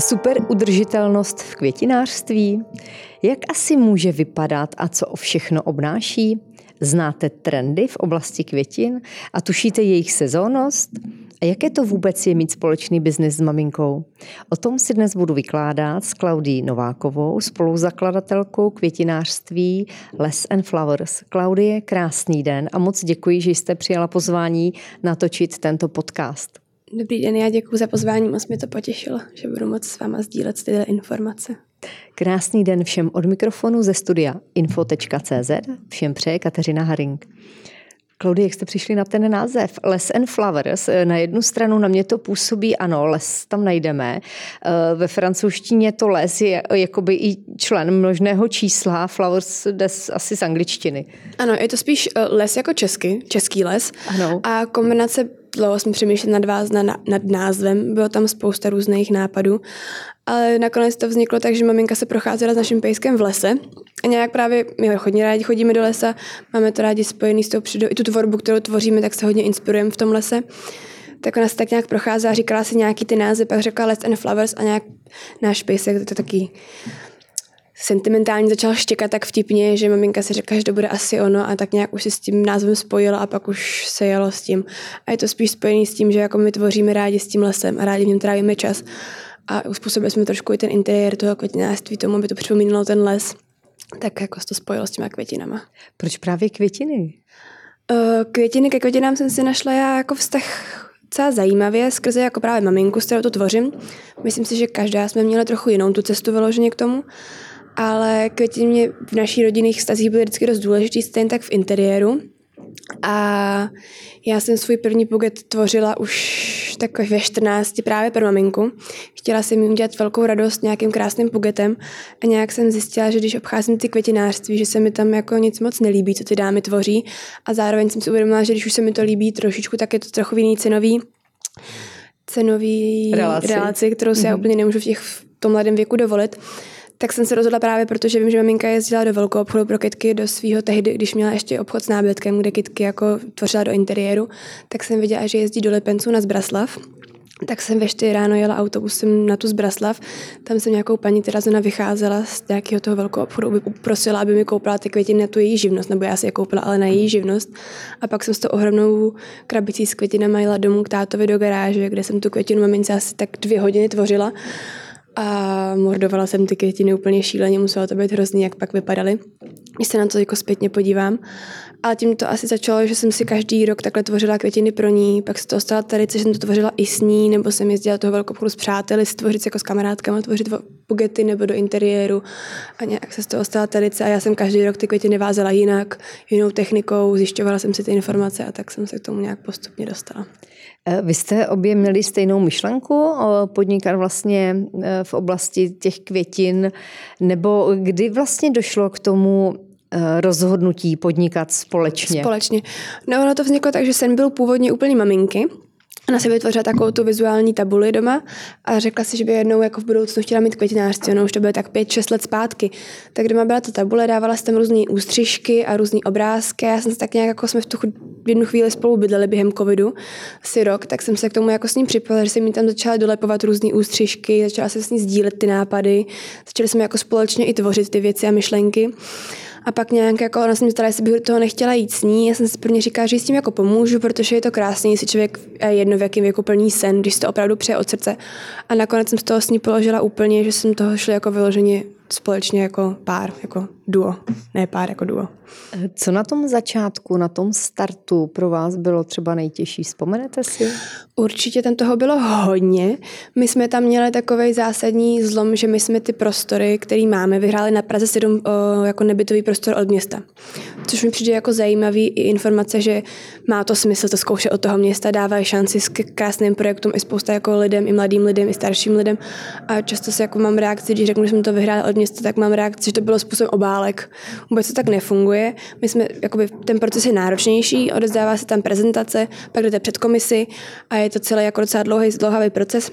Super udržitelnost v květinářství? Jak asi může vypadat a co o všechno obnáší? Znáte trendy v oblasti květin a tušíte jejich sezónnost? A jaké to vůbec je mít společný biznis s maminkou? O tom si dnes budu vykládat s Klaudí Novákovou, spoluzakladatelkou květinářství Les and Flowers. Klaudie, krásný den a moc děkuji, že jste přijala pozvání natočit tento podcast. Dobrý den, já děkuji za pozvání, moc mě to potěšilo, že budu moc s váma sdílet tyhle informace. Krásný den všem od mikrofonu ze studia info.cz. Všem přeje Kateřina Haring. Klaudy, jak jste přišli na ten název? Les and Flowers. Na jednu stranu na mě to působí, ano, les tam najdeme. Eh, ve francouzštině to les je jakoby i člen množného čísla, Flowers jde asi z angličtiny. Ano, je to spíš eh, les jako česky, český les. Ano. A kombinace dlouho jsme přemýšleli nad, vás, nad, nad názvem, bylo tam spousta různých nápadů, ale nakonec to vzniklo tak, že maminka se procházela s naším pejskem v lese. A nějak právě, my hodně rádi chodíme do lesa, máme to rádi spojený s tou přírodou, i tu tvorbu, kterou tvoříme, tak se hodně inspirujeme v tom lese. Tak ona se tak nějak procházela, říkala si nějaký ty názvy, pak řekla Les and Flowers a nějak náš pejsek, to je taky sentimentálně začal štěkat tak vtipně, že maminka si řekla, že to bude asi ono a tak nějak už si s tím názvem spojila a pak už se jelo s tím. A je to spíš spojený s tím, že jako my tvoříme rádi s tím lesem a rádi v něm trávíme čas a uspůsobili jsme trošku i ten interiér toho květinářství tomu, aby to připomínalo ten les. Tak jako se to spojilo s těma květinama. Proč právě květiny? Uh, květiny ke květinám jsem si našla já jako vztah docela zajímavě skrze jako právě maminku, s kterou to tvořím. Myslím si, že každá jsme měli trochu jinou tu cestu vyloženě k tomu ale květiny mě v naší rodinných stazích byly vždycky dost důležitý, stejně tak v interiéru. A já jsem svůj první buget tvořila už tak ve 14 právě pro maminku. Chtěla jsem mi udělat velkou radost nějakým krásným bugetem a nějak jsem zjistila, že když obcházím ty květinářství, že se mi tam jako nic moc nelíbí, co ty dámy tvoří a zároveň jsem si uvědomila, že když už se mi to líbí trošičku, tak je to trochu jiný cenový cenový relaci, relaci kterou si mm-hmm. já mhm. úplně nemůžu v, těch, v tom mladém věku dovolit tak jsem se rozhodla právě, protože vím, že maminka jezdila do velkou obchodu pro kytky do svého tehdy, když měla ještě obchod s nábytkem, kde kytky jako tvořila do interiéru, tak jsem viděla, že jezdí do Lepenců na Zbraslav. Tak jsem ve 4 ráno jela autobusem na tu Zbraslav, tam jsem nějakou paní, která zrovna vycházela z nějakého toho velkého obchodu, by prosila, aby mi koupila ty květiny na tu její živnost, nebo já si je koupila, ale na její živnost. A pak jsem s tou ohromnou krabicí s květinami jela domů k tátovi do garáže, kde jsem tu květinu mamince asi tak dvě hodiny tvořila a mordovala jsem ty květiny úplně šíleně, muselo to být hrozný, jak pak vypadaly, když se na to jako zpětně podívám. Ale tím to asi začalo, že jsem si každý rok takhle tvořila květiny pro ní, pak se to stala tady, že jsem to tvořila i s ní, nebo jsem jezdila toho velkou s přáteli, stvořit jako s kamarádkama, tvořit bugety nebo do interiéru a nějak se z toho stala tradice a já jsem každý rok ty květiny vázela jinak, jinou technikou, zjišťovala jsem si ty informace a tak jsem se k tomu nějak postupně dostala. Eh, vy jste obě měli stejnou myšlenku podnikat vlastně eh, v oblasti těch květin, nebo kdy vlastně došlo k tomu eh, rozhodnutí podnikat společně? Společně. No ono to vzniklo tak, že sen byl původně úplně maminky, Ona si vytvořila takovou tu vizuální tabuli doma a řekla si, že by jednou jako v budoucnu chtěla mít květinářství. Ono už to bylo tak 5-6 let zpátky. Tak doma byla ta tabule, dávala jsem tam různé ústřižky a různé obrázky. Já jsem se tak nějak, jako jsme v tu jednu chvíli spolu bydleli během covidu, asi rok, tak jsem se k tomu jako s ním připojila, že jsem mi tam začala dolepovat různé ústřižky, začala se s ní sdílet ty nápady, začali jsme jako společně i tvořit ty věci a myšlenky. A pak nějak jako ona se mě ptala, jestli bych do toho nechtěla jít s ní. Já jsem si prvně říkala, že s tím jako pomůžu, protože je to krásné, jestli člověk je jedno v jakém věku plní sen, když to opravdu přeje od srdce. A nakonec jsem z toho s ní položila úplně, že jsem toho šla jako vyloženě společně jako pár, jako duo, ne pár, jako duo. Co na tom začátku, na tom startu pro vás bylo třeba nejtěžší? Vzpomenete si? Určitě tam toho bylo hodně. My jsme tam měli takový zásadní zlom, že my jsme ty prostory, které máme, vyhráli na Praze 7 o, jako nebytový prostor od města. Což mi přijde jako zajímavý i informace, že má to smysl to zkoušet od toho města, dávají šanci s krásným projektům i spousta jako lidem, i mladým lidem, i starším lidem. A často se jako mám reakci, když řeknu, že jsme to vyhráli od města, tak mám reakci, že to bylo způsobem obálek. Vůbec to tak nefunguje. My jsme, jakoby, ten proces je náročnější, odezdává se tam prezentace, pak jdete před komisi a je to celý jako docela dlouhý, dlouhavý proces.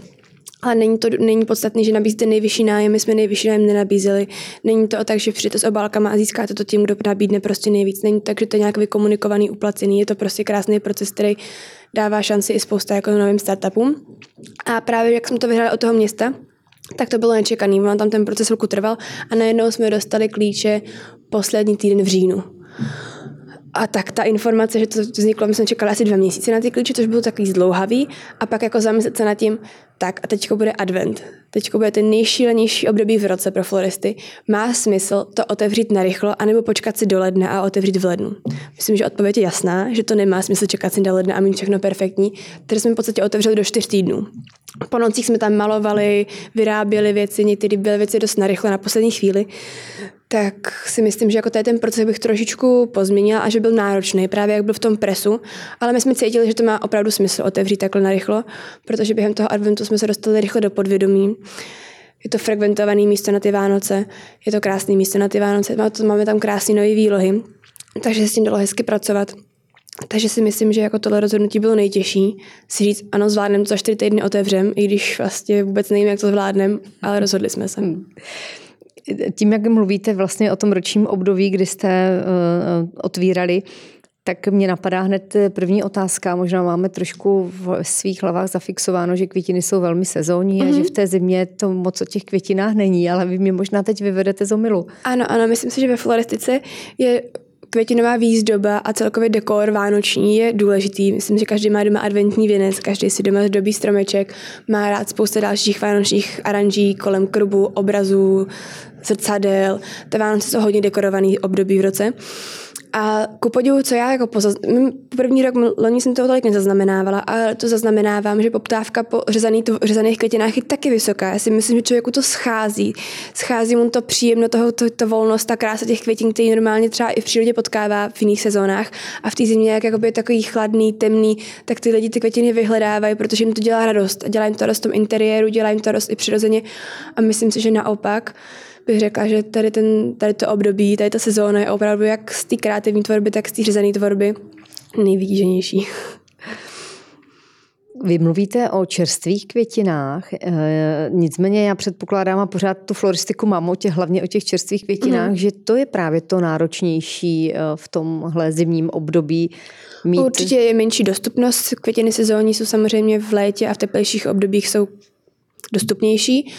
Ale není to není podstatné, že nabízíte nejvyšší nájem, my jsme nejvyšší nájem nenabízeli. Není to tak, že přijdete s obálkama a získáte to tím, kdo nabídne prostě nejvíc. Není to tak, že to je nějak vykomunikovaný, uplacený. Je to prostě krásný proces, který dává šanci i spousta jako novým startupům. A právě jak jsme to vyhráli od toho města, tak to bylo nečekaný. On tam ten proces trval a najednou jsme dostali klíče poslední týden v říjnu. A tak ta informace, že to vzniklo, my jsme čekali asi dva měsíce na ty klíče, což bylo takový zdlouhavý. A pak jako zamyslet se nad tím, tak a teďko bude advent. Teďko bude ten nejšílenější období v roce pro floristy. Má smysl to otevřít narychlo, anebo počkat si do ledna a otevřít v lednu? Myslím, že odpověď je jasná, že to nemá smysl čekat si do ledna a mít všechno perfektní. Takže jsme v podstatě otevřeli do čtyř týdnů. Po nocích jsme tam malovali, vyráběli věci, některé byly věci dost narychlo na poslední chvíli tak si myslím, že jako tady ten proces bych trošičku pozměnila a že byl náročný, právě jak byl v tom presu, ale my jsme cítili, že to má opravdu smysl otevřít takhle narychlo, protože během toho adventu jsme se dostali rychle do podvědomí. Je to frekventované místo na ty Vánoce, je to krásné místo na ty Vánoce, máme tam krásné nové výlohy, takže s tím dalo hezky pracovat. Takže si myslím, že jako tohle rozhodnutí bylo nejtěžší. Si říct, ano, zvládneme to za čtyři týdny otevřem, i když vlastně vůbec nevím, jak to zvládneme, ale rozhodli jsme se. Hmm tím, jak mluvíte vlastně o tom ročním období, kdy jste uh, otvírali, tak mě napadá hned první otázka. Možná máme trošku v svých hlavách zafixováno, že květiny jsou velmi sezónní mm-hmm. a že mhm. v té zimě to moc o těch květinách není, ale vy mě možná teď vyvedete z omilu. Ano, ano, myslím si, že ve floristice je květinová výzdoba a celkově dekor vánoční je důležitý. Myslím, že každý má doma adventní věnec, každý si doma zdobí stromeček, má rád spousta dalších vánočních aranží kolem krubu, obrazů, zrcadel. Ty Vánoce jsou hodně dekorovaný období v roce. A ku podivu, co já jako pozaz... první rok loni jsem to tolik nezaznamenávala, ale to zaznamenávám, že poptávka po řezaný, řezaných květinách je taky vysoká. Já si myslím, že člověku to schází. Schází mu to příjemno, toho, to, to volnost, ta krása těch květin, který normálně třeba i v přírodě potkává v jiných sezónách. A v té zimě, jak jakoby takový chladný, temný, tak ty lidi ty květiny vyhledávají, protože jim to dělá radost. A dělá jim to radost v tom interiéru, dělá jim to radost i přirozeně. A myslím si, že naopak, bych řekla, že tady, ten, tady to období, tady ta sezóna je opravdu jak z té kreativní tvorby, tak z té řezané tvorby nejvýženější. Vy mluvíte o čerstvých květinách, e, nicméně já předpokládám a pořád tu floristiku mám o těch, hlavně o těch čerstvých květinách, mm. že to je právě to náročnější eh, v tomhle zimním období. Mít... Určitě je menší dostupnost. Květiny sezónní jsou samozřejmě v létě a v teplejších obdobích jsou dostupnější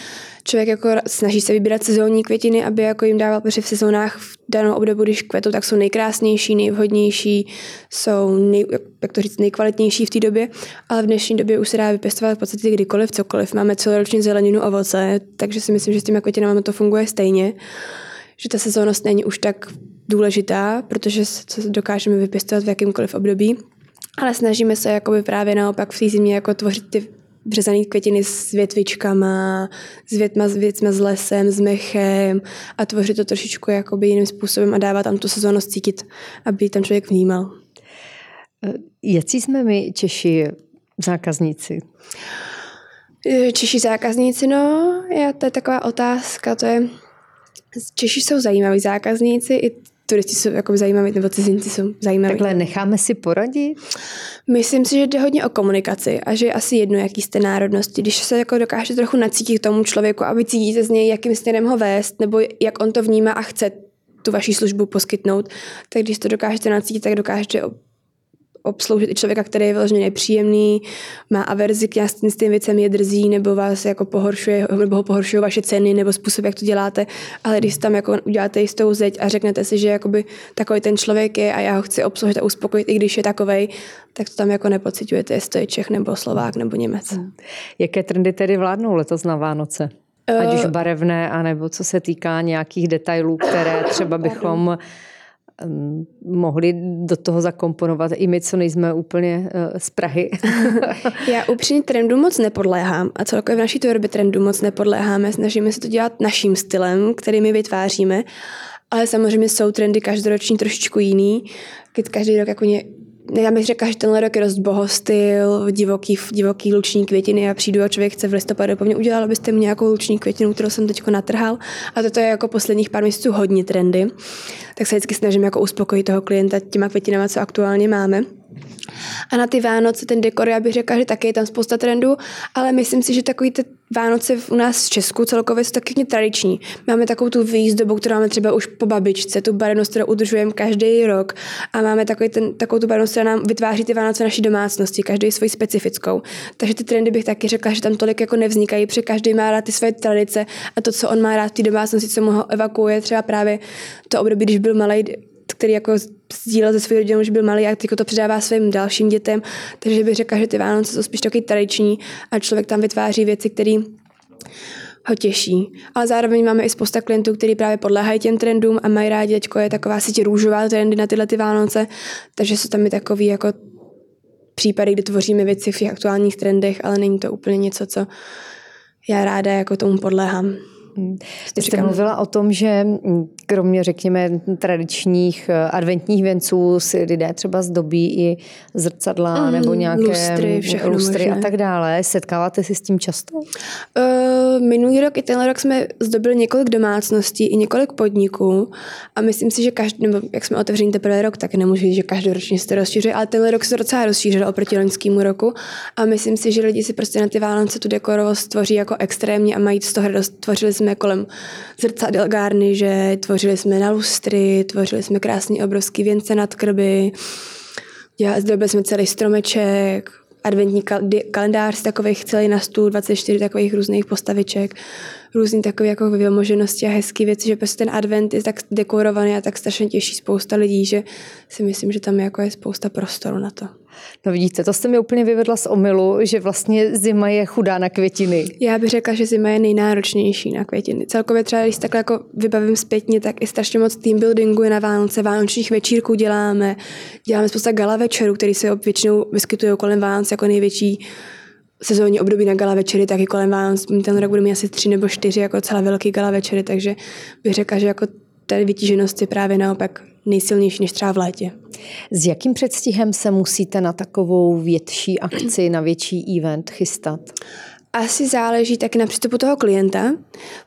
člověk jako snaží se vybírat sezónní květiny, aby jako jim dával, protože v sezónách v danou obdobu, když kvetou, tak jsou nejkrásnější, nejvhodnější, jsou nej, jak to říct, nejkvalitnější v té době, ale v dnešní době už se dá vypěstovat v podstatě kdykoliv, cokoliv. Máme celoročně zeleninu, ovoce, takže si myslím, že s těmi květinami to funguje stejně, že ta sezónnost není už tak důležitá, protože se dokážeme vypěstovat v jakýmkoliv období. Ale snažíme se právě naopak v té zimě jako tvořit ty březaný květiny s větvičkama, s větma, s věcma, s lesem, s mechem a tvořit to trošičku jakoby jiným způsobem a dává tam tu sezónnost cítit, aby tam člověk vnímal. Jaký jsme my Češi zákazníci? Češi zákazníci, no, já, to je taková otázka, to je, Češi jsou zajímaví zákazníci, i turisti jsou jako zajímaví, nebo cizinci jsou zajímaví. Takhle necháme si poradit? Myslím si, že jde hodně o komunikaci a že je asi jedno, jaký jste národnosti. Když se jako dokážete trochu nacítit k tomu člověku, aby cítíte z něj, jakým směrem ho vést, nebo jak on to vnímá a chce tu vaší službu poskytnout, tak když to dokážete nacítit, tak dokážete obsloužit i člověka, který je vyloženě nepříjemný, má averzi k nějakým s tím věcem, je drzí, nebo vás jako pohoršuje, nebo ho pohoršují vaše ceny, nebo způsob, jak to děláte. Ale když tam jako uděláte jistou zeď a řeknete si, že jakoby takový ten člověk je a já ho chci obsloužit a uspokojit, i když je takovej, tak to tam jako nepocitujete, jestli to je Čech nebo Slovák nebo Němec. Hmm. Jaké trendy tedy vládnou letos na Vánoce? Ať už eh, barevné, anebo co se týká nějakých detailů, které třeba bychom mohli do toho zakomponovat i my, co nejsme úplně uh, z Prahy. Já upřímně trendu moc nepodléhám a celkově v naší tvorbě trendu moc nepodléháme. Snažíme se to dělat naším stylem, který my vytváříme, ale samozřejmě jsou trendy každoroční trošičku jiný. Každý rok jako ně, já bych řekla, že tenhle rok je dost bohostyl, divoký, divoký luční květiny a přijdu a člověk chce v listopadu po mně udělal byste mi nějakou luční květinu, kterou jsem teď natrhal. A toto je jako posledních pár měsíců hodně trendy. Tak se vždycky snažím jako uspokojit toho klienta těma květinama, co aktuálně máme. A na ty Vánoce ten dekor, já bych řekla, že taky je tam spousta trendů, ale myslím si, že takový ty Vánoce u nás v Česku celkově jsou taky tradiční. Máme takovou tu výzdobu, kterou máme třeba už po babičce, tu barevnost, kterou udržujeme každý rok a máme takový ten, takovou tu barevnost, která nám vytváří ty Vánoce naší domácnosti, každý svoji specifickou. Takže ty trendy bych taky řekla, že tam tolik jako nevznikají, protože každý má rád ty své tradice a to, co on má rád v té domácnosti, co mu evakuuje, třeba právě to období, když byl malý, který jako sdílel ze svého rodinou, že byl malý a jako to předává svým dalším dětem. Takže bych řekla, že ty Vánoce jsou spíš taky tradiční a člověk tam vytváří věci, které ho těší. Ale zároveň máme i spousta klientů, kteří právě podléhají těm trendům a mají rádi, teďko je taková síť růžová trendy na tyhle ty Vánoce, takže jsou tam i takový jako případy, kdy tvoříme věci v těch aktuálních trendech, ale není to úplně něco, co já ráda jako tomu podléhám. Hmm. Vy jste mluvila o tom, že mm, kromě, řekněme, tradičních eh, adventních věnců si lidé třeba zdobí i zrcadla mm, nebo nějaké lustry, lustry a tak dále. Setkáváte se s tím často? Uh, minulý rok i tenhle rok jsme zdobili několik domácností i několik podniků a myslím si, že každý, nebo jak jsme otevření teprve rok, tak nemůžu říct, že každoročně se to rozšíří, ale tenhle rok se docela rozšířil oproti loňskému roku a myslím si, že lidi si prostě na ty Vánoce tu dekorovost tvoří jako extrémně a mají z toho radost. Tvořili jsme kolem zrcadel gárny, že tvořili jsme na lustry, tvořili jsme krásný obrovský věnce nad krby, zdobili jsme celý stromeček, adventní kalendář takových celý na stůl, 24 takových různých postaviček, různý takové jako vymoženosti a hezké věci, že prostě ten advent je tak dekorovaný a tak strašně těší spousta lidí, že si myslím, že tam jako je spousta prostoru na to. No vidíte, to jste mi úplně vyvedla z omylu, že vlastně zima je chudá na květiny. Já bych řekla, že zima je nejnáročnější na květiny. Celkově třeba, když takhle jako vybavím zpětně, tak i strašně moc team buildingu je na Vánoce, vánočních večírků děláme, děláme spousta gala večerů, které se většinou vyskytují kolem Vánoce jako největší sezónní období na gala večery, tak i kolem Vánoc. Ten rok bude mít asi tři nebo čtyři jako celá velký gala večery, takže bych řekla, že jako ta vytíženost je právě naopak nejsilnější než třeba v létě. S jakým předstihem se musíte na takovou větší akci, na větší event chystat? Asi záleží taky na přístupu toho klienta,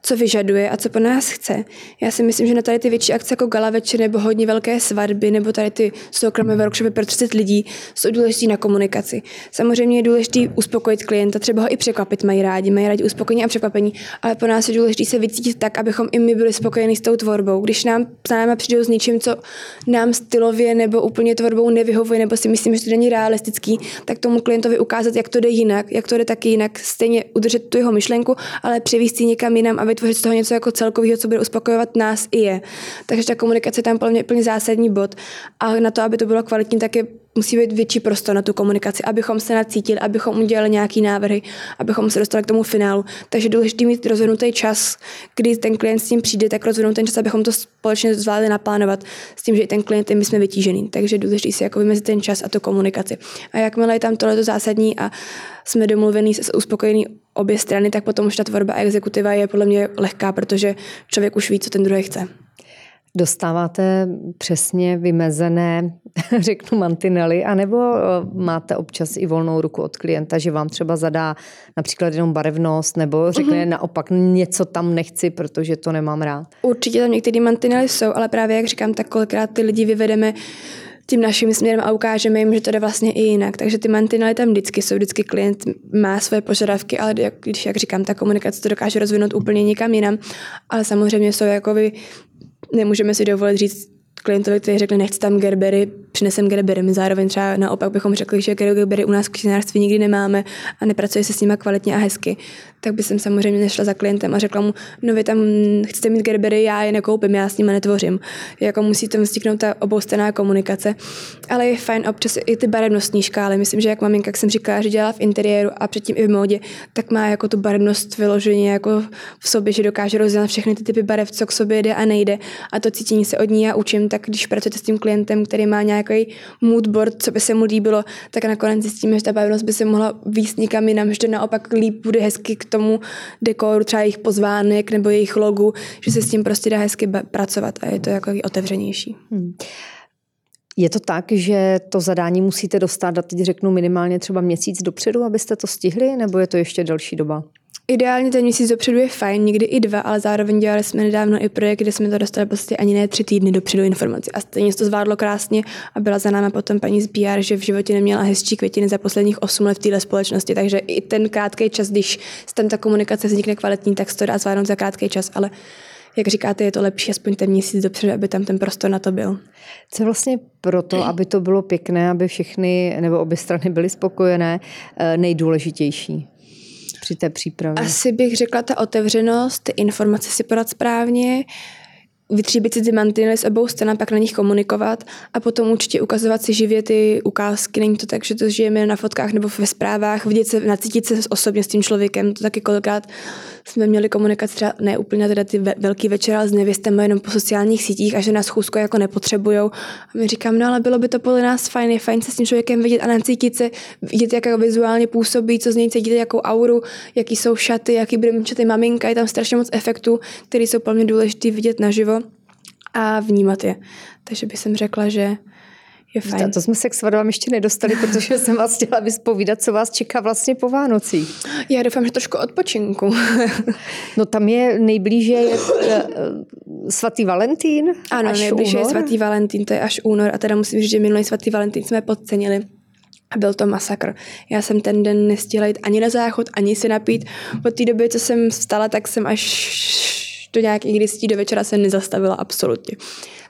co vyžaduje a co po nás chce. Já si myslím, že na tady ty větší akce jako gala večer nebo hodně velké svatby nebo tady ty soukromé workshopy pro 30 lidí jsou důležité na komunikaci. Samozřejmě je důležité uspokojit klienta, třeba ho i překvapit, mají rádi, mají rádi uspokojení a překvapení, ale pro nás je důležité se vycítit tak, abychom i my byli spokojeni s tou tvorbou. Když nám za přijdou s něčím, co nám stylově nebo úplně tvorbou nevyhovuje, nebo si myslím, že to není realistický, tak tomu klientovi ukázat, jak to jde jinak, jak to jde taky jinak, stejně samozřejmě udržet tu jeho myšlenku, ale převíst ji někam jinam a vytvořit z toho něco jako celkového, co bude uspokojovat nás i je. Takže ta komunikace je tam plně, plně zásadní bod. A na to, aby to bylo kvalitní, tak je musí být větší prostor na tu komunikaci, abychom se nacítili, abychom udělali nějaký návrhy, abychom se dostali k tomu finálu. Takže důležité mít rozhodnutý čas, kdy ten klient s tím přijde, tak rozhodnout ten čas, abychom to společně zvládli naplánovat s tím, že i ten klient, my jsme vytížený. Takže důležité si jako vymezit ten čas a tu komunikaci. A jakmile je tam tohle zásadní a jsme domluvení, uspokojení obě strany, tak potom už ta tvorba a exekutiva je podle mě lehká, protože člověk už ví, co ten druhý chce. Dostáváte přesně vymezené, řeknu, mantinely, anebo eh, máte občas i volnou ruku od klienta, že vám třeba zadá například jenom barevnost, nebo řekne uh-huh. naopak něco tam nechci, protože to nemám rád? Určitě tam některé mantinely jsou, ale právě jak říkám, tak kolikrát ty lidi vyvedeme tím naším směrem a ukážeme jim, že to jde vlastně i jinak. Takže ty mantinely tam vždycky jsou, vždycky klient má své požadavky, ale když, jak říkám, ta komunikace to dokáže rozvinout úplně někam jinam. Ale samozřejmě jsou jako vy nemůžeme si dovolit říct klientovi, který řekne, nechci tam gerbery, přinesem gerbery. My zároveň třeba naopak bychom řekli, že gerbery u nás v křinářství nikdy nemáme a nepracuje se s nimi kvalitně a hezky. Tak by jsem samozřejmě nešla za klientem a řekla mu, no vy tam chcete mít gerbery, já je nekoupím, já s nimi netvořím. Jako musí tam vzniknout ta oboustranná komunikace. Ale je fajn občas i ty barevnostní škály. Myslím, že jak maminka, jak jsem říkala, že dělá v interiéru a předtím i v módě, tak má jako tu barevnost vyloženě jako v sobě, že dokáže rozdělat všechny ty typy barev, co k sobě jde a nejde. A to cítění se od ní já učím, tak když pracujete s tím klientem, který má nějaký mood board, co by se mu líbilo, tak nakonec zjistíme, že ta barevnost by se mohla výst někam jinam, že to naopak líp bude hezky k tomu dekoru, třeba jejich pozvánek nebo jejich logu, že se s tím prostě dá hezky pracovat a je to jako otevřenější. Hmm. Je to tak, že to zadání musíte dostat, a teď řeknu minimálně třeba měsíc dopředu, abyste to stihli, nebo je to ještě delší doba? Ideálně ten měsíc dopředu je fajn, někdy i dva, ale zároveň dělali jsme nedávno i projekt, kde jsme to dostali prostě ani ne tři týdny dopředu informaci. A stejně to zvládlo krásně a byla za námi potom paní z PR, že v životě neměla hezčí květiny za posledních 8 let v této společnosti. Takže i ten krátký čas, když tam ta komunikace vznikne kvalitní, tak se to dá zvládnout za krátký čas, ale jak říkáte, je to lepší aspoň ten měsíc dopředu, aby tam ten prostor na to byl. Co vlastně proto, aby to bylo pěkné, aby všechny nebo obě strany byly spokojené, eh, nejdůležitější? Při té přípravě? Asi bych řekla ta otevřenost, ty informace si podat správně, vytříbit si ty mantinely s obou stran, pak na nich komunikovat a potom určitě ukazovat si živě ty ukázky. Není to tak, že to žijeme na fotkách nebo ve zprávách, vidět se, nacítit se osobně s tím člověkem. To taky kolikrát jsme měli komunikaci třeba ne úplně teda ty velký večer, ale s nevěstem jenom po sociálních sítích a že nás chůzko jako nepotřebujou. A my říkám, no ale bylo by to podle nás fajn, je fajn se s tím člověkem vidět a nacítit se, vidět, jak vizuálně působí, co z něj cítíte, jakou auru, jaký jsou šaty, jaký bude mít šaty maminka, je tam strašně moc efektů, které jsou mě důležité vidět naživo a vnímat je. Takže bych řekla, že je fajn. A to jsme se k svadbám ještě nedostali, protože jsem vás chtěla vyspovídat, co vás čeká vlastně po Vánocích. Já doufám, že trošku odpočinku. no tam je nejblíže je eh, svatý Valentín. Ano, nejblíže únor. je svatý Valentín, to je až únor. A teda musím říct, že minulý svatý Valentín jsme podcenili. A byl to masakr. Já jsem ten den nestihla jít ani na záchod, ani si napít. Od té doby, co jsem vstala, tak jsem až do nějakých 10 do večera se nezastavila absolutně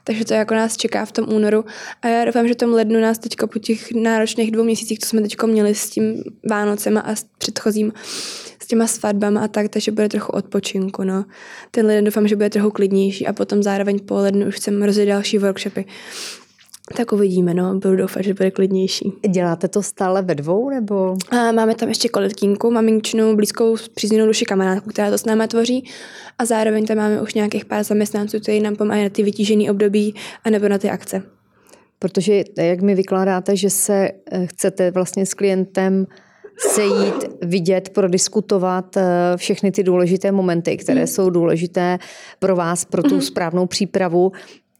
takže to jako nás čeká v tom únoru. A já doufám, že v tom lednu nás teďka po těch náročných dvou měsících, co jsme teďka měli s tím Vánocema a s předchozím, s těma svatbama a tak, takže bude trochu odpočinku. No. Ten leden doufám, že bude trochu klidnější a potom zároveň po lednu už chcem rozjet další workshopy. Tak uvidíme, no. Budu doufat, že bude klidnější. Děláte to stále ve dvou, nebo? A máme tam ještě koletkínku, maminčinu, blízkou přízněnou duši kamarádku, která to s námi tvoří. A zároveň tam máme už nějakých pár zaměstnanců, kteří nám pomáhají na ty vytížené období a nebo na ty akce. Protože, jak mi vykládáte, že se eh, chcete vlastně s klientem sejít, vidět, prodiskutovat eh, všechny ty důležité momenty, které mm. jsou důležité pro vás, pro tu mm. správnou přípravu,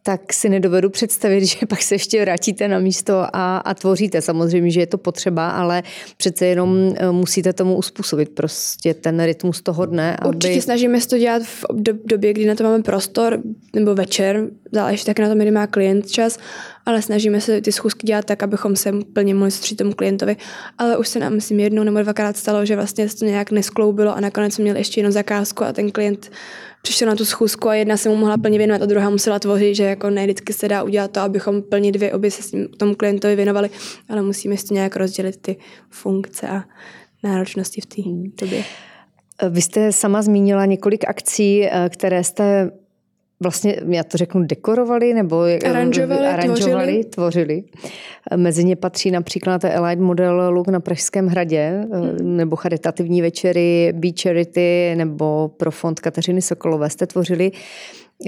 tak si nedovedu představit, že pak se ještě vrátíte na místo a, a tvoříte. Samozřejmě, že je to potřeba, ale přece jenom eh, musíte tomu uspůsobit prostě ten rytmus toho dne. Aby... Určitě snažíme se to dělat v době, kdy na to máme prostor, nebo večer, záleží tak na tom, kdy má klient čas, ale snažíme se ty schůzky dělat tak, abychom se plně mohli střít tomu klientovi. Ale už se nám, myslím, jednou nebo dvakrát stalo, že vlastně se to nějak neskloubilo a nakonec jsme měli ještě jednu zakázku a ten klient přišel na tu schůzku a jedna se mu mohla plně věnovat a druhá musela tvořit, že jako ne vždycky se dá udělat to, abychom plně dvě obě se s tím, tomu klientovi věnovali, ale musíme si to nějak rozdělit ty funkce a náročnosti v té době. Vy jste sama zmínila několik akcí, eh, které jste vlastně, já to řeknu, dekorovali nebo aranžovali, aranžovali tvořili. tvořili. Mezi ně patří například Elite Model Look na Pražském hradě, hmm. nebo charitativní večery Be Charity nebo pro fond Kateřiny Sokolové jste tvořili.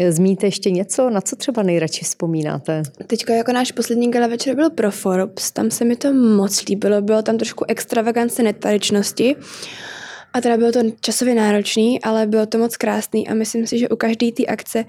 Zmíte ještě něco, na co třeba nejradši vzpomínáte? Teďka jako náš poslední gala večer byl pro Forbes, tam se mi to moc líbilo, bylo tam trošku extravagance netaričnosti. A teda bylo to časově náročný, ale bylo to moc krásný a myslím si, že u každé té akce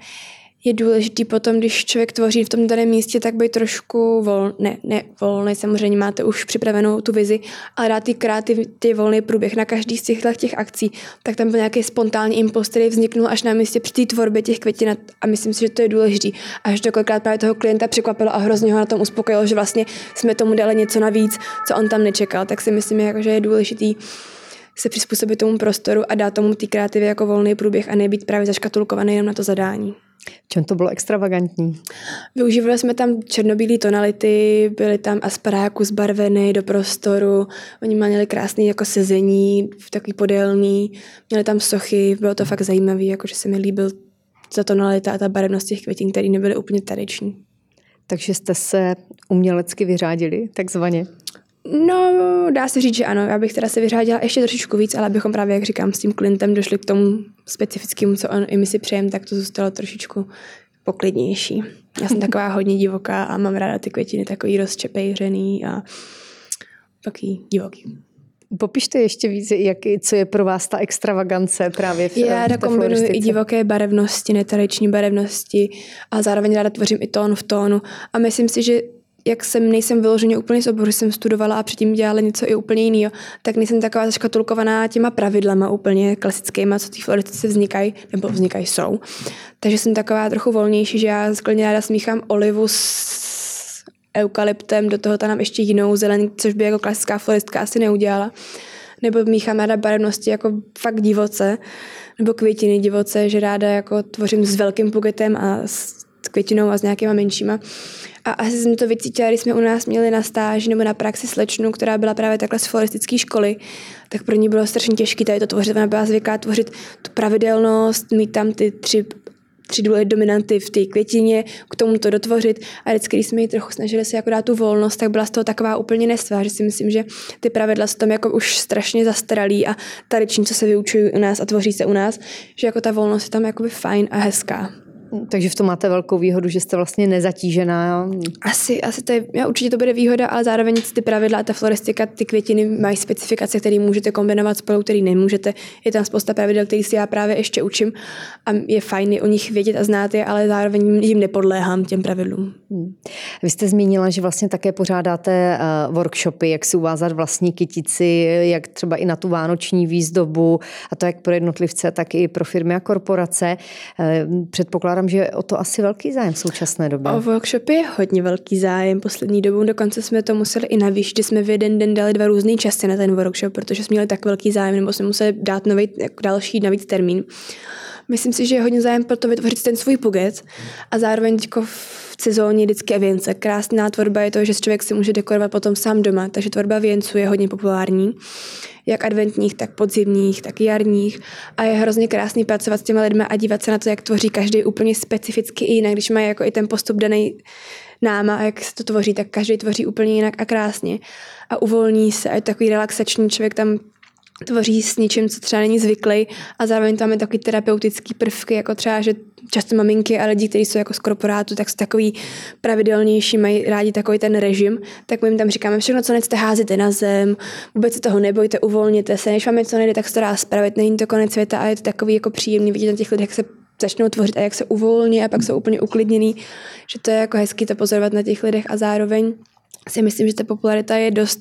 je důležitý potom, když člověk tvoří v tom daném místě, tak být trošku vol, ne, ne volný, samozřejmě máte už připravenou tu vizi, ale dát ty kreativity volný průběh na každý z těchto těch akcí, tak tam byl nějaký spontánní impuls, který vzniknul až na místě při té tvorbě těch květin a myslím si, že to je důležitý. A že to kolikrát právě toho klienta překvapilo a hrozně ho na tom uspokojilo, že vlastně jsme tomu dali něco navíc, co on tam nečekal, tak si myslím, jako, že je důležitý se přizpůsobit tomu prostoru a dát tomu ty kreativy jako volný průběh a nebýt právě zaškatulkovaný jenom na to zadání. Čem to bylo extravagantní? Využívali jsme tam černobílé tonality, byly tam asparáku zbarveny do prostoru, oni měli krásný jako sezení, takový podélný, měli tam sochy, bylo to fakt zajímavé, jakože se mi líbil ta tonalita a ta barevnost těch květin, které nebyly úplně tradiční. Takže jste se umělecky vyřádili, takzvaně? No, dá se říct, že ano. Já bych teda se vyřádila ještě trošičku víc, ale abychom právě, jak říkám, s tím klientem došli k tomu specifickému, co on i my si přejeme, tak to zůstalo trošičku poklidnější. Já jsem taková hodně divoká a mám ráda ty květiny takový rozčepejřený a taky divoký. Popište ještě víc, jak, co je pro vás ta extravagance právě v Já ráda kombinuji i divoké barevnosti, netradiční barevnosti a zároveň ráda tvořím i tón v tónu a myslím si, že jak jsem nejsem vyloženě úplně z oboru, jsem studovala a předtím dělala něco i úplně jiného, tak nejsem taková zaškatulkovaná těma pravidlama úplně klasickýma, co ty floristice vznikají, nebo vznikají jsou. Takže jsem taková trochu volnější, že já sklidně ráda smíchám olivu s eukalyptem, do toho tam ještě jinou zelený, což by jako klasická floristka asi neudělala. Nebo míchám ráda barevnosti jako fakt divoce, nebo květiny divoce, že ráda jako tvořím s velkým pugetem a květinou a s nějakýma menšíma. A asi jsem to vycítila, když jsme u nás měli na stáži nebo na praxi slečnu, která byla právě takhle z floristické školy, tak pro ní bylo strašně těžké tady to tvořit. Ona byla zvyklá tvořit tu pravidelnost, mít tam ty tři tři dominanty v té květině, k tomu to dotvořit. A vždycky, když jsme ji trochu snažili si jako dát tu volnost, tak byla z toho taková úplně nesvá, že si myslím, že ty pravidla jsou tam jako už strašně zastaralý a čím, co se vyučují u nás a tvoří se u nás, že jako ta volnost je tam jakoby fajn a hezká. Takže v tom máte velkou výhodu, že jste vlastně nezatížená. Asi, asi to je, já, určitě to bude výhoda, ale zároveň ty pravidla a ta floristika, ty květiny mají specifikace, které můžete kombinovat spolu, které nemůžete. Je tam spousta pravidel, které si já právě ještě učím a je fajn o nich vědět a znát je, ale zároveň jim nepodléhám těm pravidlům. Hmm. Vy jste zmínila, že vlastně také pořádáte uh, workshopy, jak si uvázat vlastní kytici, jak třeba i na tu vánoční výzdobu a to jak pro jednotlivce, tak i pro firmy a korporace. Uh, předpokládám, předpokládám, že o to asi velký zájem v současné době. O workshopy je hodně velký zájem poslední dobou, dokonce jsme to museli i navýšit, že jsme v jeden den dali dva různé časy na ten workshop, protože jsme měli tak velký zájem, nebo jsme museli dát nový, jako další navíc termín. Myslím si, že je hodně zájem pro to vytvořit ten svůj puget a zároveň jako v sezóně vždycky věnce. Krásná tvorba je to, že člověk si může dekorovat potom sám doma, takže tvorba věnců je hodně populární jak adventních, tak podzimních, tak jarních a je hrozně krásný pracovat s těmi lidmi a dívat se na to, jak tvoří každý úplně specificky jinak, když má jako i ten postup daný náma jak se to tvoří, tak každý tvoří úplně jinak a krásně a uvolní se a je takový relaxační, člověk tam tvoří s něčím, co třeba není zvyklý a zároveň tam je takový terapeutický prvky, jako třeba, že často maminky a lidi, kteří jsou jako z korporátu, tak jsou takový pravidelnější, mají rádi takový ten režim, tak my jim tam říkáme, všechno, co nechcete, házíte na zem, vůbec se toho nebojte, uvolněte se, než vám něco nejde, tak se to dá spravit, není to konec světa. A je to takový jako příjemný vidět na těch lidech, jak se začnou tvořit a jak se uvolní a pak jsou úplně uklidněný, že to je jako hezký to pozorovat na těch lidech a zároveň si myslím, že ta popularita je dost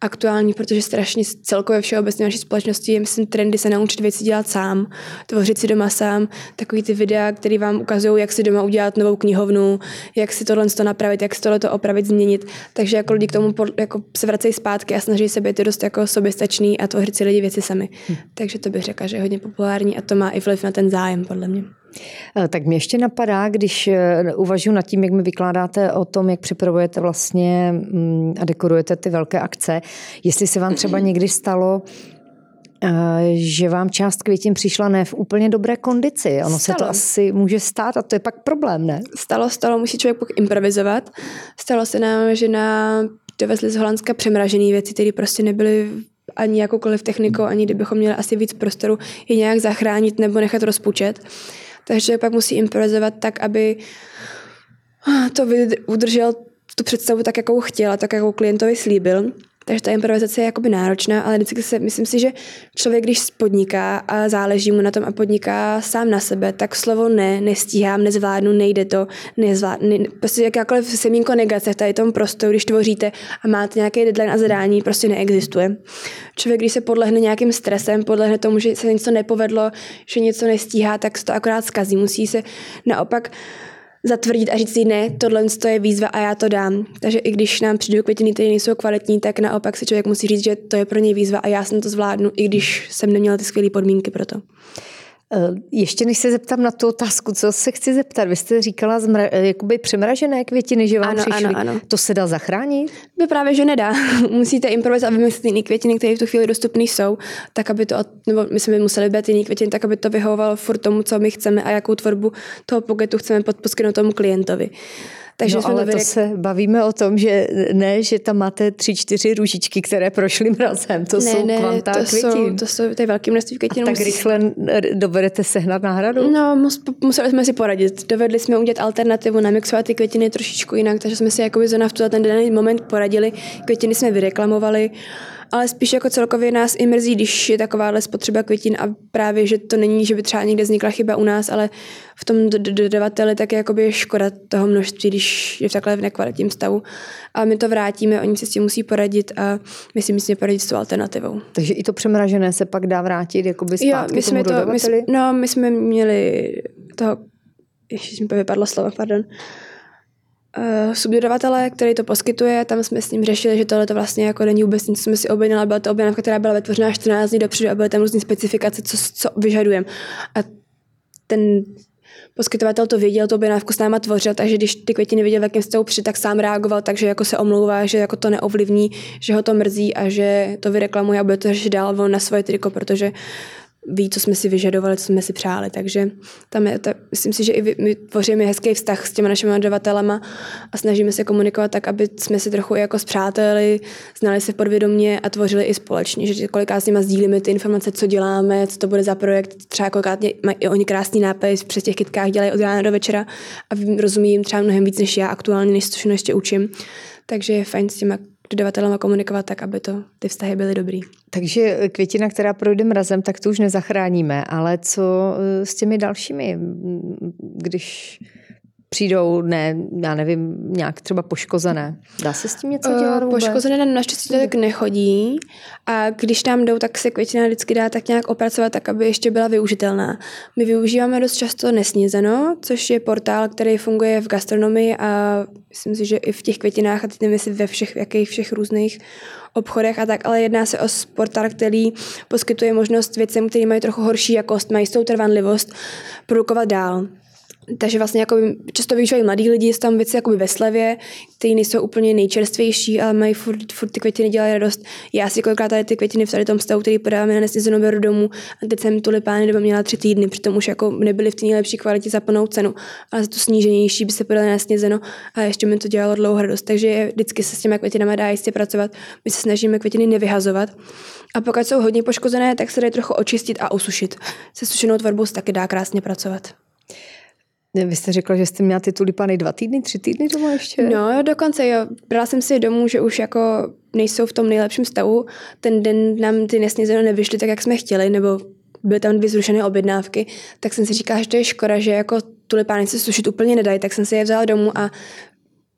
aktuální, protože strašně celkově všeobecně naší společnosti je, myslím, trendy se naučit věci dělat sám, tvořit si doma sám, takový ty videa, které vám ukazují, jak si doma udělat novou knihovnu, jak si tohle to napravit, jak si tohle to opravit, změnit. Takže jako lidi k tomu jako se vracejí zpátky a snaží se být dost jako soběstačný a tvořit si lidi věci sami. Hm. Takže to bych řekla, že je hodně populární a to má i vliv na ten zájem, podle mě. Eh, tak mě ještě napadá, když eh, uvažuji nad tím, jak mi vykládáte o tom, jak připravujete vlastně mm, a dekorujete ty velké akce, jestli se vám třeba někdy stalo, eh, že vám část květin přišla ne v úplně dobré kondici. Ono stalo. se to asi může stát a to je pak problém, ne? Stalo, stalo, musí člověk pak improvizovat. Stalo se nám, že na dovezli z Holandska přemražené věci, které prostě nebyly ani jakoukoliv technikou, ani kdybychom měli asi víc prostoru je nějak zachránit nebo nechat rozpučet. Takže pak musí improvizovat tak, aby to udržel tu představu tak, jakou chtěl tak, jakou klientovi slíbil. Takže ta improvizace je jakoby náročná, ale vždycky se, myslím si, že člověk, když podniká a záleží mu na tom a podniká sám na sebe, tak slovo ne, nestíhám, nezvládnu, nejde to, nezvládnu, ne, prostě jakákoliv semínko negace v tady tom prostoru, když tvoříte a máte nějaký deadline a zadání, prostě neexistuje. Člověk, když se podlehne nějakým stresem, podlehne tomu, že se něco nepovedlo, že něco nestíhá, tak se to akorát zkazí. Musí se naopak zatvrdit a říct si ne, tohle je výzva a já to dám. Takže i když nám přijdou květiny, které nejsou kvalitní, tak naopak si člověk musí říct, že to je pro něj výzva a já jsem to zvládnu, i když jsem neměla ty skvělé podmínky pro to. Eh, ještě než se zeptám na tu otázku, co se chci zeptat, vy jste říkala zmra, eh, jakoby přemražené květiny, že vám ano, přišly. Ano, ano. To se dá zachránit? No právě, že nedá. Musíte improvizovat a vymyslet jiné květiny, které v tu chvíli dostupné jsou, tak aby to, nebo my jsme museli být jiný květiny, tak aby to vyhovovalo furt tomu, co my chceme a jakou tvorbu toho poketu chceme poskytnout tomu klientovi. Takže no, jsme ale vyrek... to se bavíme o tom, že ne, že tam máte tři, čtyři růžičky, které prošly mrazem. To ne, jsou ne, kvanta to květin. Jsou, to jsou ty velké množství květin. A tak rychle dovedete sehnat náhradu? No, museli jsme si poradit. Dovedli jsme udělat alternativu, namixovat ty květiny trošičku jinak, takže jsme si jako zóna v ten daný moment poradili. Květiny jsme vyreklamovali ale spíš jako celkově nás i mrzí, když je takováhle spotřeba květin a právě, že to není, že by třeba někde vznikla chyba u nás, ale v tom dodavateli tak je jakoby škoda toho množství, když je v takhle v nekvalitním stavu. A my to vrátíme, oni se s tím musí poradit a my si myslíme poradit s tou alternativou. Takže i to přemražené se pak dá vrátit jakoby zpátky jo, my jsme tomu to, my, no, my jsme měli toho, ještě mi vypadlo slovo, pardon, uh, subdodavatele, který to poskytuje, tam jsme s ním řešili, že tohle to vlastně jako není vůbec nic, co jsme si objednali, byla to objednávka, která byla vytvořena 14 dní dopředu a byly tam různé specifikace, co, co vyžadujeme. A ten poskytovatel to věděl, to objednávku s náma tvořil, takže když ty květiny viděl, v jakém stavu při, tak sám reagoval, takže jako se omlouvá, že jako to neovlivní, že ho to mrzí a že to vyreklamuje a bude to řešit dál na svoje triko, protože ví, co jsme si vyžadovali, co jsme si přáli. Takže tam je, to, myslím si, že i my tvoříme hezký vztah s těmi našimi dodavatelema a snažíme se komunikovat tak, aby jsme si trochu jako zpřáteli, znali se podvědomě a tvořili i společně, že kolikrát s nimi sdílíme ty informace, co děláme, co to bude za projekt. Třeba kolikrát mají i oni krásný nápis, přes těch kytkách dělají od rána do večera a rozumí jim třeba mnohem víc než já aktuálně, než to ještě učím. Takže je fajn s těma dodavatelem komunikovat tak, aby to ty vztahy byly dobrý. Takže květina, která projde mrazem, tak tu už nezachráníme, ale co eh, s těmi dalšími, když přijdou, ne, já nevím, nějak třeba poškozené. Dá se s tím něco Eh, dělat vůbec? Poškozené nám naštěstí to tak nechodí a když tam jdou, tak se květina vždycky dá tak nějak opracovat, tak aby ještě byla využitelná. My využíváme dost často nesnízeno, což je portál, který funguje v gastronomii a myslím si, že i v těch květinách a teď nevím, jestli ve všech, v jakých všech různých obchodech a tak, ale jedná se o portál, který poskytuje možnost věcem, které mají trochu horší jakost, mají jistou trvanlivost, produkovat dál. Takže vlastně jako často využívají mladí lidi, jsou tam věci jakoby ve slevě, které nejsou úplně nejčerstvější, ale mají furt, furt ty květiny dělají radost. Já si kolikrát tady ty květiny v tady tom stavu, který podáváme na nesnězenou beru domů a teď jsem tulipány doma měla tři týdny, přitom už jako nebyly v té nejlepší kvalitě za plnou cenu, ale za tu sníženější by se podaly na snězeno a ještě mi to dělalo dlouho radost. Takže vždycky se s těmi květinami dá jistě pracovat. My se snažíme květiny nevyhazovat. A pokud jsou hodně poškozené, tak se dají trochu očistit a usušit. Se sušenou tvorbou se taky dá krásně pracovat. Vy jste řekla, že jste měla ty tulipány dva týdny, tři týdny doma ještě? No, dokonce jo. Brala jsem si je domů, že už jako nejsou v tom nejlepším stavu. Ten den nám ty nesnězeno nevyšly tak, jak jsme chtěli, nebo byly tam dvě zrušené objednávky, tak jsem si říkala, že to je škoda, že jako tulipány se sušit úplně nedají, tak jsem si je vzala domů a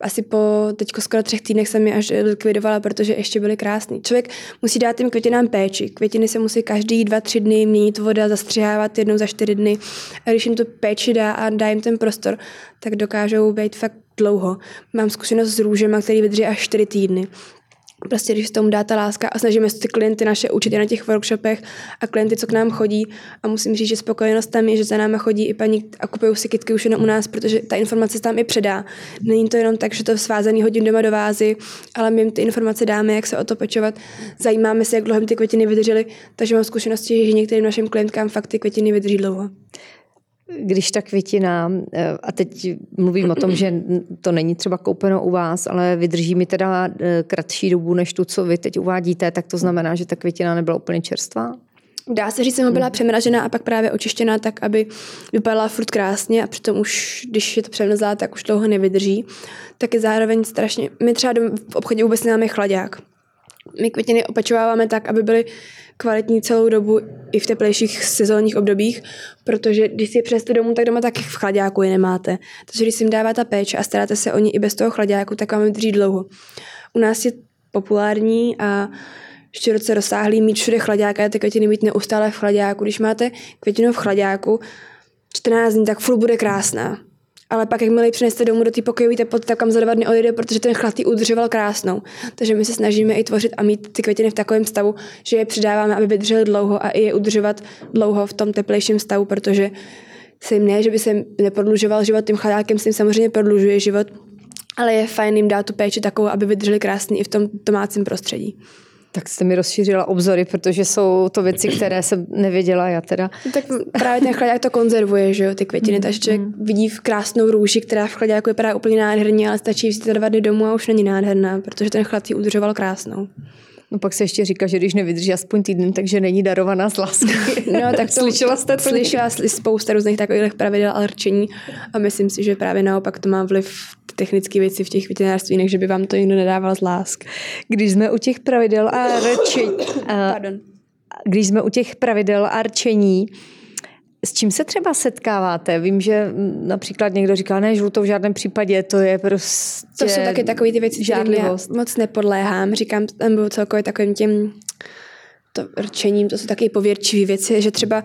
asi po teďko skoro třech týdnech jsem je až likvidovala, protože ještě byly krásný. Člověk musí dát těm květinám péči. Květiny se musí každý dva, tři dny měnit voda, zastřihávat jednou za čtyři dny. A když jim tu péči dá a dá jim ten prostor, tak dokážou být fakt dlouho. Mám zkušenost s růžema, který vydrží až čtyři týdny. Prostě když se tomu dá ta láska a snažíme se ty klienty naše učit i na těch workshopech a klienty, co k nám chodí. A musím říct, že spokojenost tam je, že za náma chodí i paní a kupují si kytky už jenom u nás, protože ta informace se tam i předá. Není to jenom tak, že to svázaný hodím doma do vázy, ale my jim ty informace dáme, jak se o to pečovat. Zajímáme se, jak dlouho ty květiny vydržely, takže mám zkušenosti, že některým našim klientkám fakt ty květiny vydrží dlouho. Když ta květina, eh, a teď mluvím o tom, že to není třeba koupeno u vás, ale vydrží mi teda eh, kratší dobu než tu, co vy teď uvádíte, tak to znamená, že ta květina nebyla úplně čerstvá? Dá se říct, že byla přemražená a pak právě očištěná tak, aby vypadala furt krásně a přitom už, když je to přemrzlá, tak už dlouho nevydrží. Tak je zároveň strašně, my třeba v obchodě vůbec nemáme chlaďák. My květiny opečováváme tak, aby byly kvalitní celou dobu i v teplejších sezónních obdobích, protože když si je přineste domů, tak doma taky v chladáku je nemáte. Takže když si jim dává ta péče a staráte se o ně i bez toho chladáku, tak vám vydrží dlouho. U nás je populární a široce rozsáhlý mít všude chladáka a ty květiny mít neustále v chladáku. Když máte květinu v chladáku 14 dní, tak furt bude krásná. Ale pak, jakmile ji přineste domů do té pokojové teploty, tak kam za dva dny odejde, protože ten chlad ji udržoval krásnou. Takže my se snažíme i tvořit a mít ty květiny v takovém stavu, že je přidáváme, aby vydržely dlouho a i je udržovat dlouho v tom teplejším stavu, protože se jim ne, že by se neprodlužoval život tím chladákem, se jim samozřejmě prodlužuje život, ale je fajn jim dát tu péči takovou, aby vydrželi krásný i v tom domácím prostředí. Tak jste mi rozšířila obzory, protože jsou to věci, které jsem nevěděla já teda. Tak právě ten chladák to konzervuje, že jo, ty květiny, mm, takže člověk mm. vidí v krásnou růži, která v chladíku vypadá úplně nádherně, ale stačí vzít to dva dny domů a už není nádherná, protože ten chlad ji udržoval krásnou. No pak se ještě říká, že když nevydrží aspoň týden, takže není darovaná z lásky. No tak slyšela jste to? Slyšela spousta různých takových pravidel a rčení a myslím si, že právě naopak to má vliv technické věci v těch květinářství, než že by vám to někdo nedával z lásk. Když jsme u těch pravidel a rči, Pardon. když jsme u těch pravidel a rčení, s čím se třeba setkáváte? Vím, že například někdo říká, ne, žlutou v žádném případě, to je prostě To jsou taky takové ty věci, kterým já moc nepodléhám. Říkám, nebo celkově takovým těm to rčením, to jsou taky pověrčivé věci, že třeba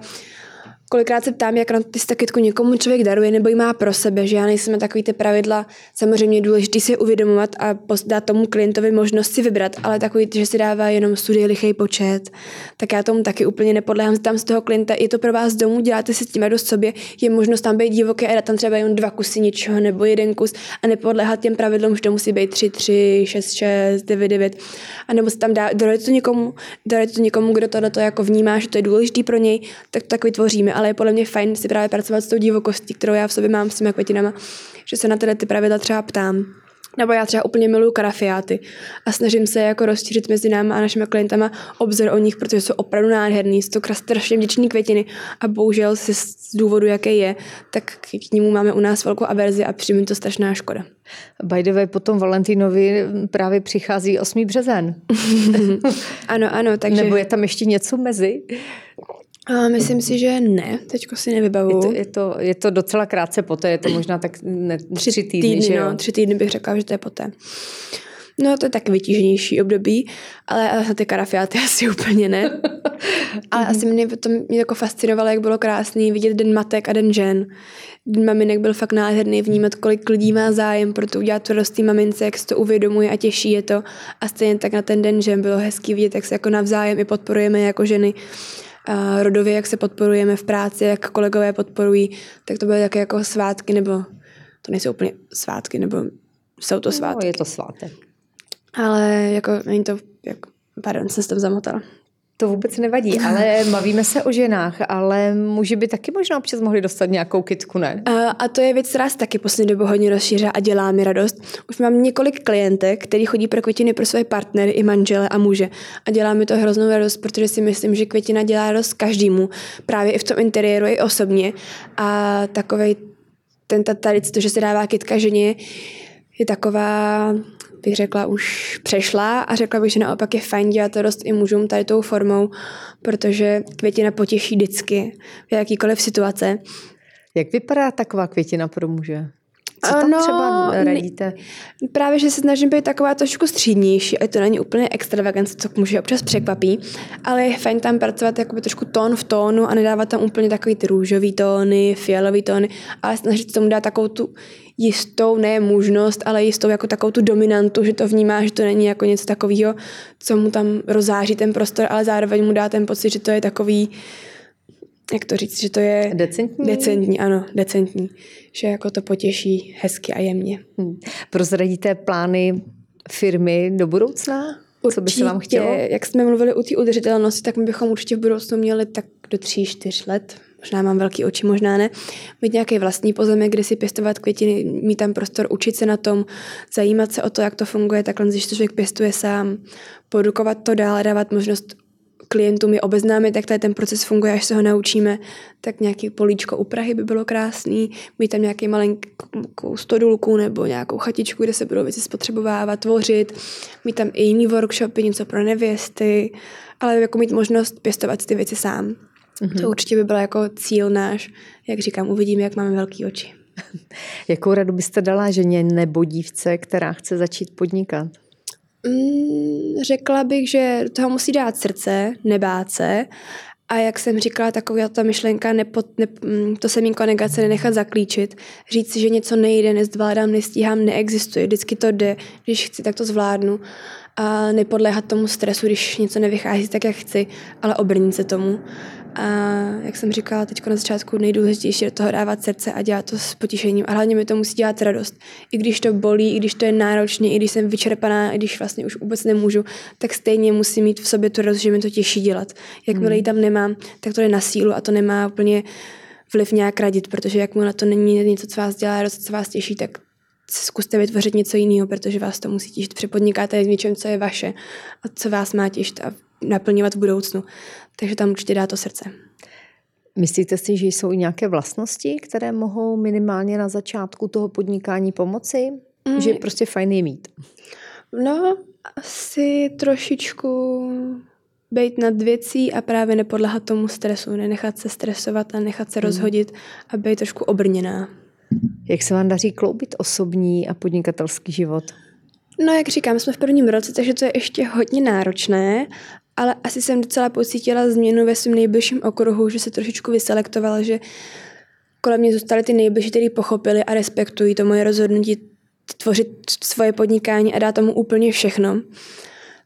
kolikrát se ptám, jak na ty stakitku někomu člověk daruje nebo ji má pro sebe, že já nejsem takový ty pravidla, samozřejmě je důležité si uvědomovat a dát tomu klientovi možnost si vybrat, ale takový, že si dává jenom studii lichý počet, tak já tomu taky úplně nepodléhám. Tam z toho klienta, je to pro vás domů, děláte si s tím radost sobě, je možnost tam být divoké a dát tam třeba jen dva kusy něčeho nebo jeden kus a nepodléhat těm pravidlům, že to musí být 3, 3, 6, 6, 9, 9. A nebo se tam dá, darujete to někomu, darujete to někomu, kdo tohle to jako vnímá, že to je důležitý pro něj, tak tak vytvoříme ale je podle mě fajn si právě pracovat s tou divokostí, kterou já v sobě mám s těmi květinama, že se na tyhle ty pravidla třeba ptám. Nebo já třeba úplně miluju karafiáty a snažím se jako rozšířit mezi námi a našimi klientama obzor o nich, protože jsou opravdu nádherný, jsou to strašně vděční květiny a bohužel si z důvodu, jaký je, tak k němu máme u nás velkou averzi a přijím to strašná škoda. By the way, potom Valentinovi právě přichází 8. březen. ano, ano, takže... Nebo je tam ještě něco mezi? A myslím si, že ne, teďko si nevybavu. Je to, je to, je to docela krátce poté, je to možná tak ne, tři, tři týdny, týdny, že jo? No, tři týdny bych řekla, že to je poté. No to je tak vytíženější období, ale za ty karafiáty asi úplně ne. ale asi mě to mě jako fascinovalo, jak bylo krásný vidět den matek a den žen. Den maminek byl fakt nádherný vnímat, kolik lidí má zájem pro to udělat to mamince, jak se to uvědomuje a těší je to. A stejně tak na ten den žen bylo hezký vidět, jak se jako navzájem i podporujeme jako ženy rodově, jak se podporujeme v práci, jak kolegové podporují, tak to byly také jako svátky, nebo to nejsou úplně svátky, nebo jsou to svátky. No, je to svátek. Ale jako není to, jako, pardon, jsem se tam zamotala. To vůbec nevadí, ale bavíme se o ženách, ale muži by taky možná občas mohli dostat nějakou kitku, ne? A, a to je věc, která se taky poslední dobu hodně rozšířila a dělá mi radost. Už mám několik klientek, který chodí pro květiny pro své partnery i manžele a muže. A dělá mi to hroznou radost, protože si myslím, že květina dělá radost každému, právě i v tom interiéru, i osobně. A takovej ten tady, to, že se dává kytka ženě, je taková bych řekla, už přešla a řekla bych, že naopak je fajn dělat to dost i mužům tady tou formou, protože květina potěší vždycky v jakýkoliv situace. Jak vypadá taková květina pro muže? Co tam no, třeba radíte? Právě, že se snažím být taková trošku střídnější, a to není úplně extravagance, co může občas překvapí, ale je fajn tam pracovat jakoby trošku tón v tónu a nedávat tam úplně takový ty růžový tóny, fialový tóny, ale snažit tomu dát takovou tu jistou, ne možnost, ale jistou jako takovou tu dominantu, že to vnímá, že to není jako něco takového, co mu tam rozáří ten prostor, ale zároveň mu dá ten pocit, že to je takový, jak to říct, že to je... Decentní? Decentní, ano, decentní. Že jako to potěší hezky a jemně. Hmm. Prozradíte plány firmy do budoucna? Určitě, Co by se vám chtělo? Jak jsme mluvili o té udržitelnosti, tak my bychom určitě v budoucnu měli tak do tří, čtyř let možná mám velký oči, možná ne, mít nějaký vlastní pozemek, kde si pěstovat květiny, mít tam prostor, učit se na tom, zajímat se o to, jak to funguje, takhle, když to člověk pěstuje sám, produkovat to dál, dávat možnost klientům je obeznámit, jak tady ten proces funguje, až se ho naučíme, tak nějaký políčko u Prahy by bylo krásný, mít tam nějaký malinkou stodulku nebo nějakou chatičku, kde se budou věci spotřebovávat, tvořit, mít tam i jiný workshopy, něco pro nevěsty, ale jako mít možnost pěstovat ty věci sám. Mm-hmm. To určitě by byl jako cíl náš. Jak říkám, uvidíme, jak máme velký oči. Jakou radu byste dala ženě nebo dívce, která chce začít podnikat? Mm, řekla bych, že toho musí dát srdce, nebát se a jak jsem říkala, taková ta myšlenka, nepod, ne, mm, to semínko negace nenechat zaklíčit, říct si, že něco nejde, nezvládám, nestíhám, neexistuje, vždycky to jde, když chci, tak to zvládnu a nepodléhat tomu stresu, když něco nevychází tak, jak chci, ale obrnit se tomu a jak jsem říkala teď na začátku, nejdůležitější je do toho dávat srdce a dělat to s potěšením. A hlavně mi to musí dělat radost. I když to bolí, i když to je náročné, i když jsem vyčerpaná, i když vlastně už vůbec nemůžu, tak stejně musím mít v sobě tu radost, že mi to těší dělat. Jakmile hmm. ji tam nemám, tak to je na sílu a to nemá úplně vliv nějak radit, protože jakmile to není něco, co vás dělá radost, co vás těší, tak zkuste vytvořit něco jiného, protože vás to musí těšit. Přepodnikáte v něčem, co je vaše a co vás má těšit a naplňovat v budoucnu. Takže tam určitě dá to srdce. Myslíte si, že jsou i nějaké vlastnosti, které mohou minimálně na začátku toho podnikání pomoci? Mm. Že je prostě fajn je mít. No, asi trošičku být nad věcí a právě nepodlehat tomu stresu, nenechat se stresovat a nechat se mm. rozhodit a být trošku obrněná. Jak se vám daří kloubit osobní a podnikatelský život? No, jak říkám, jsme v prvním roce, takže to je ještě hodně náročné, ale asi jsem docela pocítila změnu ve svém nejbližším okruhu, že se trošičku vyselektovala, že kolem mě zůstali ty nejbližší, kteří pochopili a respektují to moje rozhodnutí tvořit svoje podnikání a dát tomu úplně všechno.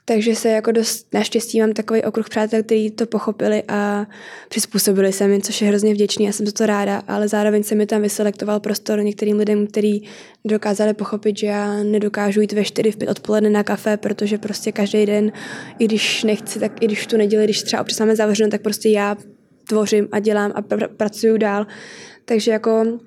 Takže se jako dost naštěstí mám takový okruh přátel, kteří to pochopili a přizpůsobili se mi, což je hrozně vděčný, já jsem za to ráda, ale zároveň se mi tam vyselektoval prostor některým lidem, kteří dokázali pochopit, že já nedokážu jít ve 4 v 5 odpoledne na kafe, protože prostě každý den, i když nechci, tak i když tu neděli, když třeba občas zavřeno, tak prostě já tvořím a dělám a pr- pracuju dál. Takže jako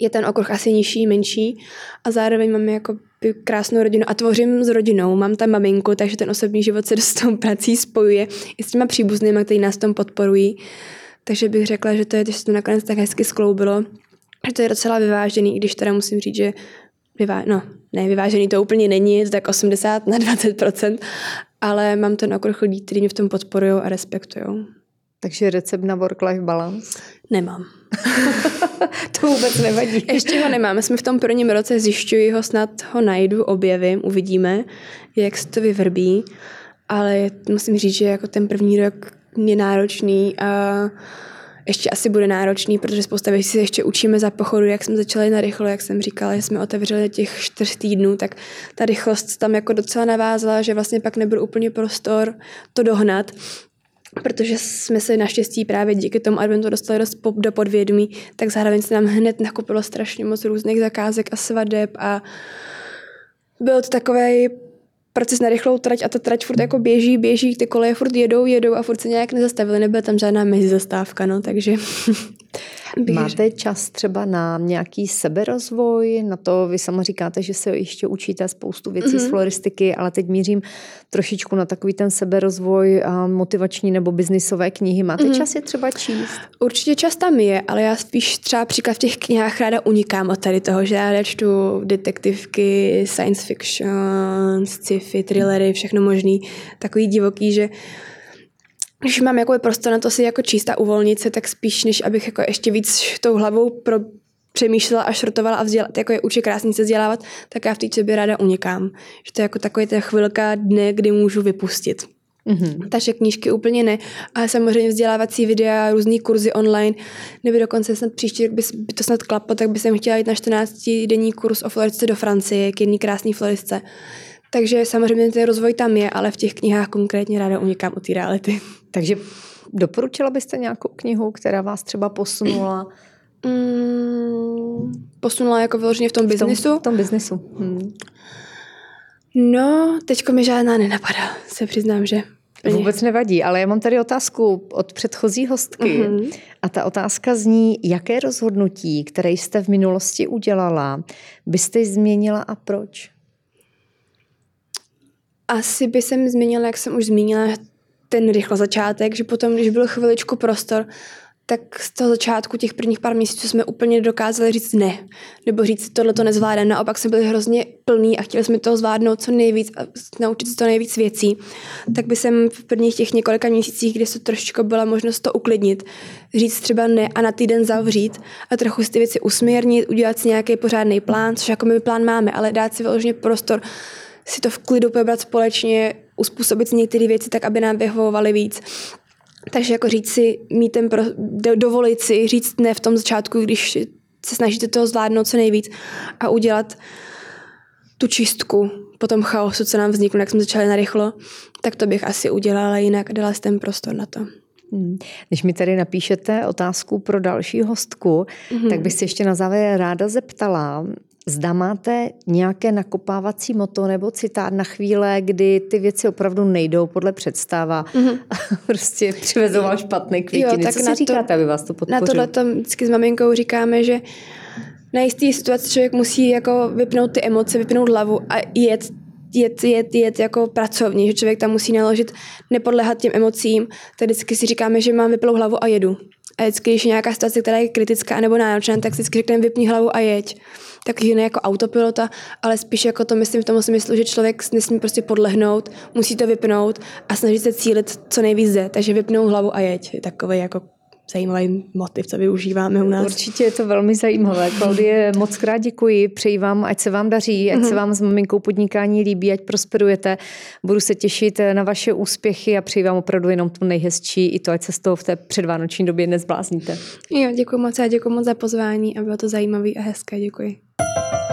je ten okruh asi nižší, menší a zároveň máme jako krásnou rodinu a tvořím s rodinou. Mám tam maminku, takže ten osobní život se s tou prací spojuje i s těma příbuznými, kteří nás tom podporují. Takže bych řekla, že to je, že se to nakonec tak hezky skloubilo, že to je docela vyvážený, i když teda musím říct, že vyvá... no, ne, vyvážený to úplně není, je to tak 80 na 20%, ale mám ten okruh lidí, kteří mě v tom podporují a respektují. Takže recept na work-life balance? Nemám. to vůbec nevadí. Ještě ho nemáme, jsme v tom prvním roce, zjišťuji ho, snad ho najdu, objevím, uvidíme, jak se to vyvrbí, ale musím říct, že jako ten první rok je náročný a ještě asi bude náročný, protože spousta věcí se ještě učíme za pochodu, jak jsme začali na rychlo, jak jsem říkala, že jsme otevřeli těch čtyř týdnů, tak ta rychlost tam jako docela navázala, že vlastně pak nebyl úplně prostor to dohnat, protože jsme se naštěstí právě díky tomu adventu dostali dost do podvědomí, tak zároveň se nám hned nakupilo strašně moc různých zakázek a svadeb a byl to takový proces na rychlou trať a ta trať furt jako běží, běží, ty koleje furt jedou, jedou a furt se nějak nezastavili, nebyla tam žádná mezizastávka, no, takže Máte čas třeba na nějaký seberozvoj, na to vy sama říkáte, že se ještě učíte spoustu věcí mm-hmm. z mhm. floristiky, ale teď mířím trošičku na takový ten seberozvoj a motivační nebo biznisové knihy. Máte mm-hmm. čas je třeba číst? Určitě čas tam je, ale já spíš třeba příklad v těch knihách ráda unikám od tady toho, že já čtu detektivky, science fiction, sci-fi, thrillery, všechno možný, takový divoký, že když mám jako prostor na to si jako číst a uvolnit se, tak spíš, než abych jako ještě víc tou hlavou pro, přemýšlela a šrotovala a vzdělat, jako je určitě krásný se vzdělávat, tak já v té sobě ráda unikám. Že to je jako takový ta chvilka dne, kdy můžu vypustit. Mm-hmm. Takže knížky úplně ne. A samozřejmě vzdělávací videa, různé kurzy online, nebo dokonce snad příští rok by, by to snad klaplo, tak by jsem chtěla jít na 14 denní kurz o floristce do Francie, k jedné krásné floristce. Takže samozřejmě ten rozvoj tam je, ale v těch knihách konkrétně ráda unikám od té reality. Takže doporučila byste nějakou knihu, která vás třeba posunula? Mm, posunula jako vyloženě v tom biznesu? V tom, v tom biznesu. Hmm. No, teďko mi žádná nenapadá, se přiznám, že. Vůbec nevadí, ale já mám tady otázku od předchozí hostky uh-huh. a ta otázka zní, jaké rozhodnutí, které jste v minulosti udělala, byste změnila a proč? Asi by jsem změnila, jak jsem už zmínila, ten rychlo začátek, že potom, když byl chviličku prostor, tak z toho začátku těch prvních pár měsíců jsme úplně dokázali říct ne. Nebo říct, tohle to nezvládám. Naopak jsme byli hrozně plní a chtěli jsme toho zvládnout co nejvíc a naučit se to nejvíc věcí. Tak by jsem v prvních těch několika měsících, kdy se trošičku byla možnost to uklidnit, říct třeba ne a na týden zavřít a trochu si ty věci usměrnit, udělat si nějaký pořádný plán, což jako my plán máme, ale dát si vyloženě prostor si to v klidu probrat společně, uspůsobit si některé věci tak, aby nám vyhovovaly víc. Takže jako říct si, mít ten pro, do, dovolit si říct ne v tom začátku, když se snažíte toho zvládnout co nejvíc a udělat tu čistku po tom chaosu, co nám vzniklo, jak jsme začali narychlo, tak to bych asi udělala jinak, dala jsem ten prostor na to. Hmm. Když mi tady napíšete otázku pro další hostku, mm-hmm. tak bych si ještě na závěr ráda zeptala, Zda máte nějaké nakopávací moto nebo citát na chvíle, kdy ty věci opravdu nejdou podle představa. Mm-hmm. prostě přivezoval špatné květiny. Jo, tak Co si říkáte, to, aby vás to podpořilo? Na tohle to vždycky s maminkou říkáme, že na jistý situaci člověk musí jako vypnout ty emoce, vypnout hlavu a jet jet, jet, jet jako pracovní, že člověk tam musí naložit, nepodléhat těm emocím. Tak vždycky si říkáme, že mám vyplou hlavu a jedu. A vždycky, když je nějaká situace, která je kritická nebo náročná, tak si vždycky řekneme vypni hlavu a jeď. Taky ne jako autopilota, ale spíš jako to myslím v tom smyslu, že člověk nesmí prostě podlehnout, musí to vypnout a snažit se cílit co nejvíc zde. Takže vypnout hlavu a jeď. Je takový jako zajímavý motiv, co využíváme u nás. Určitě je to velmi zajímavé. Klaudie, moc krát děkuji, přeji vám, ať se vám daří, ať se vám s maminkou podnikání líbí, ať prosperujete. Budu se těšit na vaše úspěchy a přeji vám opravdu jenom to nejhezčí, i to, ať se z toho v té předvánoční době nezblázníte. Jo, děkuji moc a děkuji moc za pozvání a bylo to zajímavé a hezké. Děkuji. Thank you.